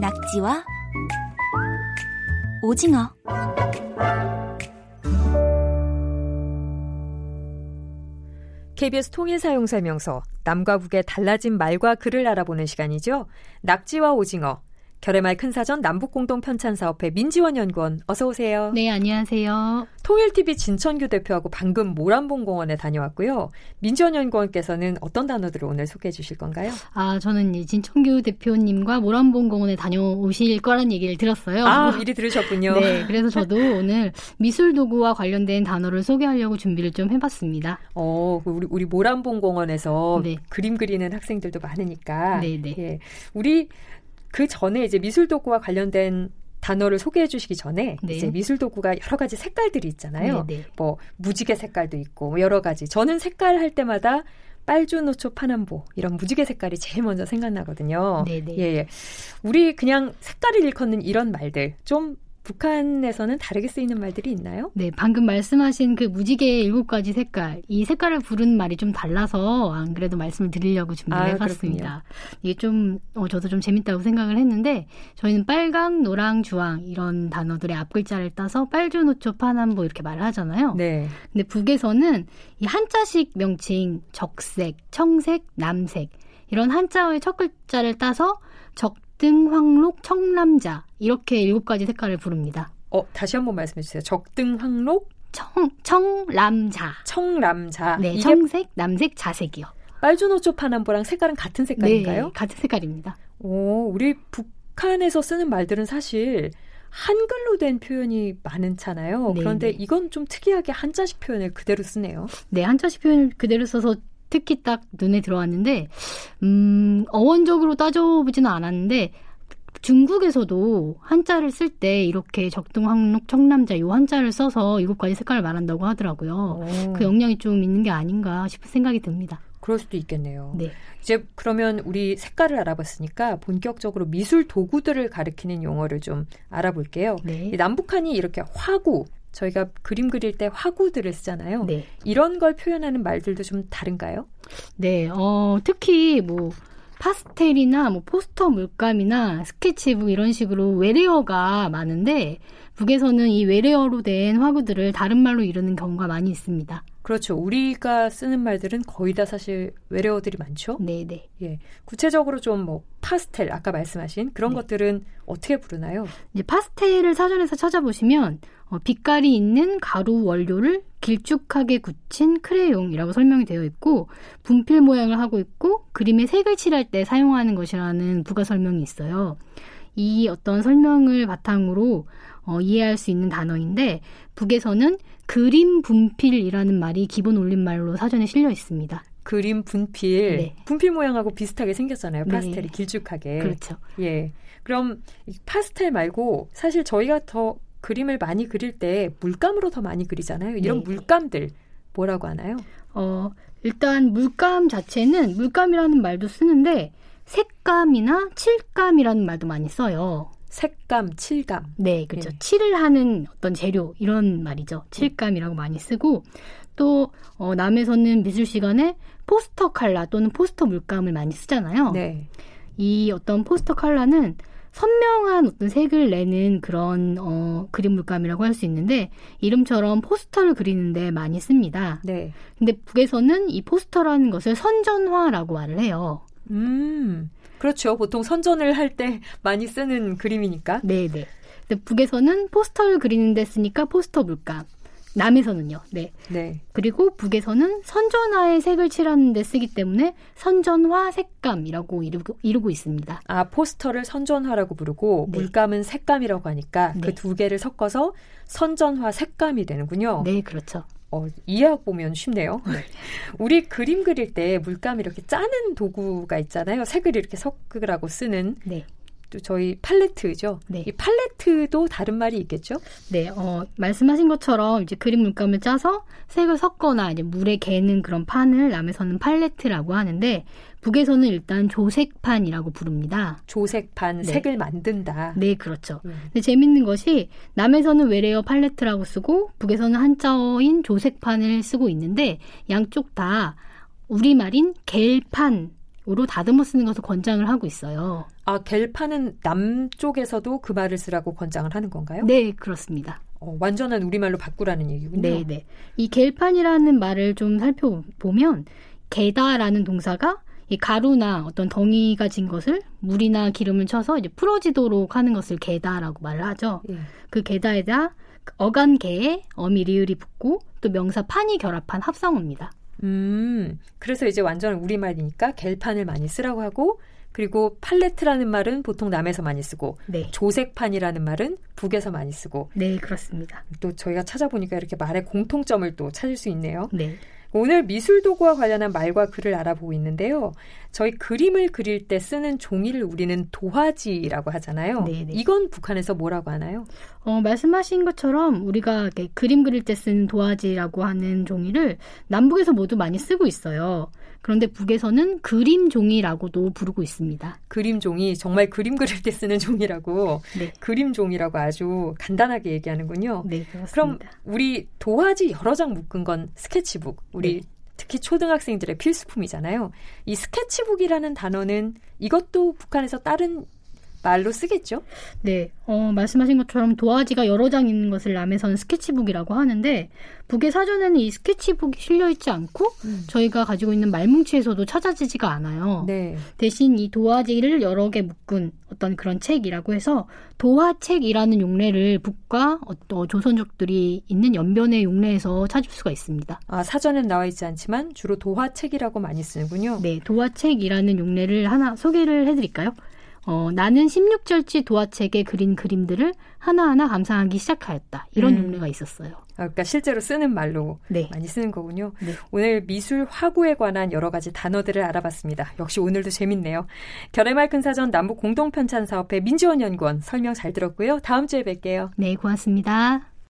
낙지와 오징어 KBS 통일사용설명서 남과 북의 달라진 말과 글을 알아보는 시간이죠. 낙지와 오징어 결의말 큰사전 남북공동편찬사업회 민지원 연구원 어서 오세요. 네, 안녕하세요. 통일TV 진천규 대표하고 방금 모란봉공원에 다녀왔고요. 민지원 연구원께서는 어떤 단어들을 오늘 소개해 주실 건가요? 아, 저는 진천규 대표님과 모란봉공원에 다녀오실 거란 얘기를 들었어요. 아, 미리 들으셨군요. 네, 그래서 저도 오늘 미술도구와 관련된 단어를 소개하려고 준비를 좀 해봤습니다. 어, 그 우리, 우리 모란봉공원에서 네. 그림 그리는 학생들도 많으니까. 네, 네. 예. 우리 그 전에 이제 미술 도구와 관련된 단어를 소개해 주시기 전에 네. 이제 미술 도구가 여러 가지 색깔들이 있잖아요. 네, 네. 뭐 무지개 색깔도 있고 뭐 여러 가지. 저는 색깔 할 때마다 빨주노초 파남보 이런 무지개 색깔이 제일 먼저 생각나거든요. 네네. 네. 예, 예. 우리 그냥 색깔을 일컫는 이런 말들 좀 북한에서는 다르게 쓰이는 말들이 있나요? 네, 방금 말씀하신 그 무지개의 일곱 가지 색깔, 이 색깔을 부르는 말이 좀 달라서 안 그래도 말씀을 드리려고 준비를 아, 해봤습니다. 그렇군요. 이게 좀, 어, 저도 좀 재밌다고 생각을 했는데, 저희는 빨강, 노랑, 주황 이런 단어들의 앞글자를 따서 빨주노초, 파남보 이렇게 말을 하잖아요. 네. 근데 북에서는 이 한자식 명칭 적색, 청색, 남색 이런 한자어의 첫 글자를 따서 적 적등 황록 청남자 이렇게 일곱 가지 색깔을 부릅니다. 어 다시 한번 말씀해 주세요. 적등 황록 청 청람자 청람자 네 청색 남색 자색이요. 빨주노초 파남보랑 색깔은 같은 색깔인가요? 네, 같은 색깔입니다. 오 우리 북한에서 쓰는 말들은 사실 한글로 된 표현이 많잖아요. 네, 그런데 네. 이건 좀 특이하게 한자식 표현을 그대로 쓰네요. 네, 한자식 표현을 그대로 써서 특히 딱 눈에 들어왔는데 음, 어원적으로 따져보지는 않았는데 중국에서도 한자를 쓸 때 이렇게 적등황록 청남자 요 한자를 써서 일곱 가지 색깔을 말한다고 하더라고요. 오. 그 영향이 좀 있는 게 아닌가 싶은 생각이 듭니다. 그럴 수도 있겠네요. 네. 이제 그러면 우리 색깔을 알아봤으니까 본격적으로 미술 도구들을 가리키는 용어를 좀 알아볼게요. 네. 남북한이 이렇게 화구, 저희가 그림 그릴 때 화구들을 쓰잖아요. 네. 이런 걸 표현하는 말들도 좀 다른가요? 네, 어, 특히 뭐 파스텔이나 뭐 포스터 물감이나 스케치북 이런 식으로 외래어가 많은데 북에서는 이 외래어로 된 화구들을 다른 말로 이루는 경우가 많이 있습니다. 그렇죠. 우리가 쓰는 말들은 거의 다 사실 외래어들이 많죠. 네, 네. 예. 구체적으로 좀 뭐 파스텔 아까 말씀하신 그런 네. 것들은 어떻게 부르나요? 이제 파스텔을 사전에서 찾아보시면 어, 빛깔이 있는 가루 원료를 길쭉하게 굳힌 크레용이라고 설명이 되어 있고 분필 모양을 하고 있고 그림에 색을 칠할 때 사용하는 것이라는 부가 설명이 있어요. 이 어떤 설명을 바탕으로 어, 이해할 수 있는 단어인데 북에서는 그림 분필이라는 말이 기본 올림말로 사전에 실려 있습니다. 그림 분필. 네. 분필 모양하고 비슷하게 생겼잖아요. 네. 파스텔이 네. 길쭉하게. 그렇죠. 예. 그럼 파스텔 말고 사실 저희가 더 그림을 많이 그릴 때 물감으로 더 많이 그리잖아요. 이런 네. 물감들 뭐라고 하나요? 어, 일단 물감 자체는 물감이라는 말도 쓰는데 색감이나 칠감이라는 말도 많이 써요. 색감, 칠감. 네, 그렇죠. 네. 칠을 하는 어떤 재료 이런 말이죠. 칠감이라고 많이 쓰고 또 어, 남에서는 미술 시간에 포스터 칼라 또는 포스터 물감을 많이 쓰잖아요. 네. 이 어떤 포스터 칼라는 선명한 어떤 색을 내는 그런 어, 그림 물감이라고 할 수 있는데 이름처럼 포스터를 그리는데 많이 씁니다. 네. 근데 북에서는 이 포스터라는 것을 선전화라고 말을 해요. 음. 그렇죠. 보통 선전을 할 때 많이 쓰는 그림이니까. 네네. 근데 북에서는 포스터를 그리는데 쓰니까 포스터 물감. 남에서는요. 네. 네. 그리고 북에서는 선전화의 색을 칠하는데 쓰기 때문에 선전화 색감이라고 이루고, 이루고 있습니다. 아 포스터를 선전화라고 부르고 네. 물감은 색감이라고 하니까 네. 그두 개를 섞어서 선전화 색감이 되는군요. 네, 그렇죠. 어, 이해하고 보면 쉽네요. 네. 우리 그림 그릴 때 물감 이렇게 짜는 도구가 있잖아요. 색을 이렇게 섞으라고 쓰는. 네. 또 저희 팔레트죠. 네. 이 팔레트도 다른 말이 있겠죠? 네, 어, 말씀하신 것처럼 이제 그림 물감을 짜서 색을 섞거나 이제 물에 개는 그런 판을 남에서는 팔레트라고 하는데 북에서는 일단 조색판이라고 부릅니다. 조색판, 네. 색을 만든다. 네, 그렇죠. 음. 근데 재밌는 것이 남에서는 외래어 팔레트라고 쓰고 북에서는 한자어인 조색판을 쓰고 있는데 양쪽 다 우리말인 겔판 요로 다듬어 쓰는 것을 권장을 하고 있어요. 아, 겔판은 남쪽에서도 그 말을 쓰라고 권장을 하는 건가요? 네, 그렇습니다. 어, 완전한 우리말로 바꾸라는 얘기군요. 네, 네. 이 겔판이라는 말을 좀 살펴보면 게다라는 동사가 이 가루나 어떤 덩이가 진 것을 물이나 기름을 쳐서 이제 풀어지도록 하는 것을 게다라고 말을 하죠. 예. 그 게다에다 어간 개에 어미 리을이 붙고 또 명사 판이 결합한 합성어입니다. 음, 그래서 이제 완전 우리말이니까 겔판을 많이 쓰라고 하고 그리고 팔레트라는 말은 보통 남에서 많이 쓰고 네. 조색판이라는 말은 북에서 많이 쓰고 네 그렇습니다. 또 저희가 찾아보니까 이렇게 말의 공통점을 또 찾을 수 있네요. 네. 오늘 미술 도구와 관련한 말과 글을 알아보고 있는데요. 저희 그림을 그릴 때 쓰는 종이를 우리는 도화지라고 하잖아요. 네네. 이건 북한에서 뭐라고 하나요? 어, 말씀하신 것처럼 우리가 그림 그릴 때 쓰는 도화지라고 하는 종이를 남북에서 모두 많이 쓰고 있어요. 그런데 북에서는 그림 종이라고도 부르고 있습니다. 그림 종이 정말 그림 그릴 때 쓰는 종이라고 네. 그림 종이라고 아주 간단하게 얘기하는군요. 네, 그렇습니다. 그럼 우리 도화지 여러 장 묶은 건 스케치북. 우리 네. 특히 초등학생들의 필수품이잖아요. 이 스케치북이라는 단어는 이것도 북한에서 다른 말로 쓰겠죠? 네. 어, 말씀하신 것처럼 도화지가 여러 장 있는 것을 남에서는 스케치북이라고 하는데 북의 사전에는 이 스케치북이 실려 있지 않고 음. 저희가 가지고 있는 말뭉치에서도 찾아지지가 않아요. 네. 대신 이 도화지를 여러 개 묶은 어떤 그런 책이라고 해서 도화책이라는 용례를 북과 어떤 조선족들이 있는 연변의 용례에서 찾을 수가 있습니다. 아, 사전엔 나와 있지 않지만 주로 도화책이라고 많이 쓰는군요. 네, 도화책이라는 용례를 하나 소개를 해 드릴까요? 어, 나는 16절지 도화책에 그린 그림들을 하나하나 감상하기 시작하였다. 이런 음. 용례가 있었어요. 아, 그러니까 실제로 쓰는 말로 네. 많이 쓰는 거군요. 네. 오늘 미술 화구에 관한 여러 가지 단어들을 알아봤습니다. 역시 오늘도 재밌네요. 결의말 큰 사전 남북 공동 편찬 사업회 민지원 연구원 설명 잘 들었고요. 다음 주에 뵐게요. 네, 고맙습니다.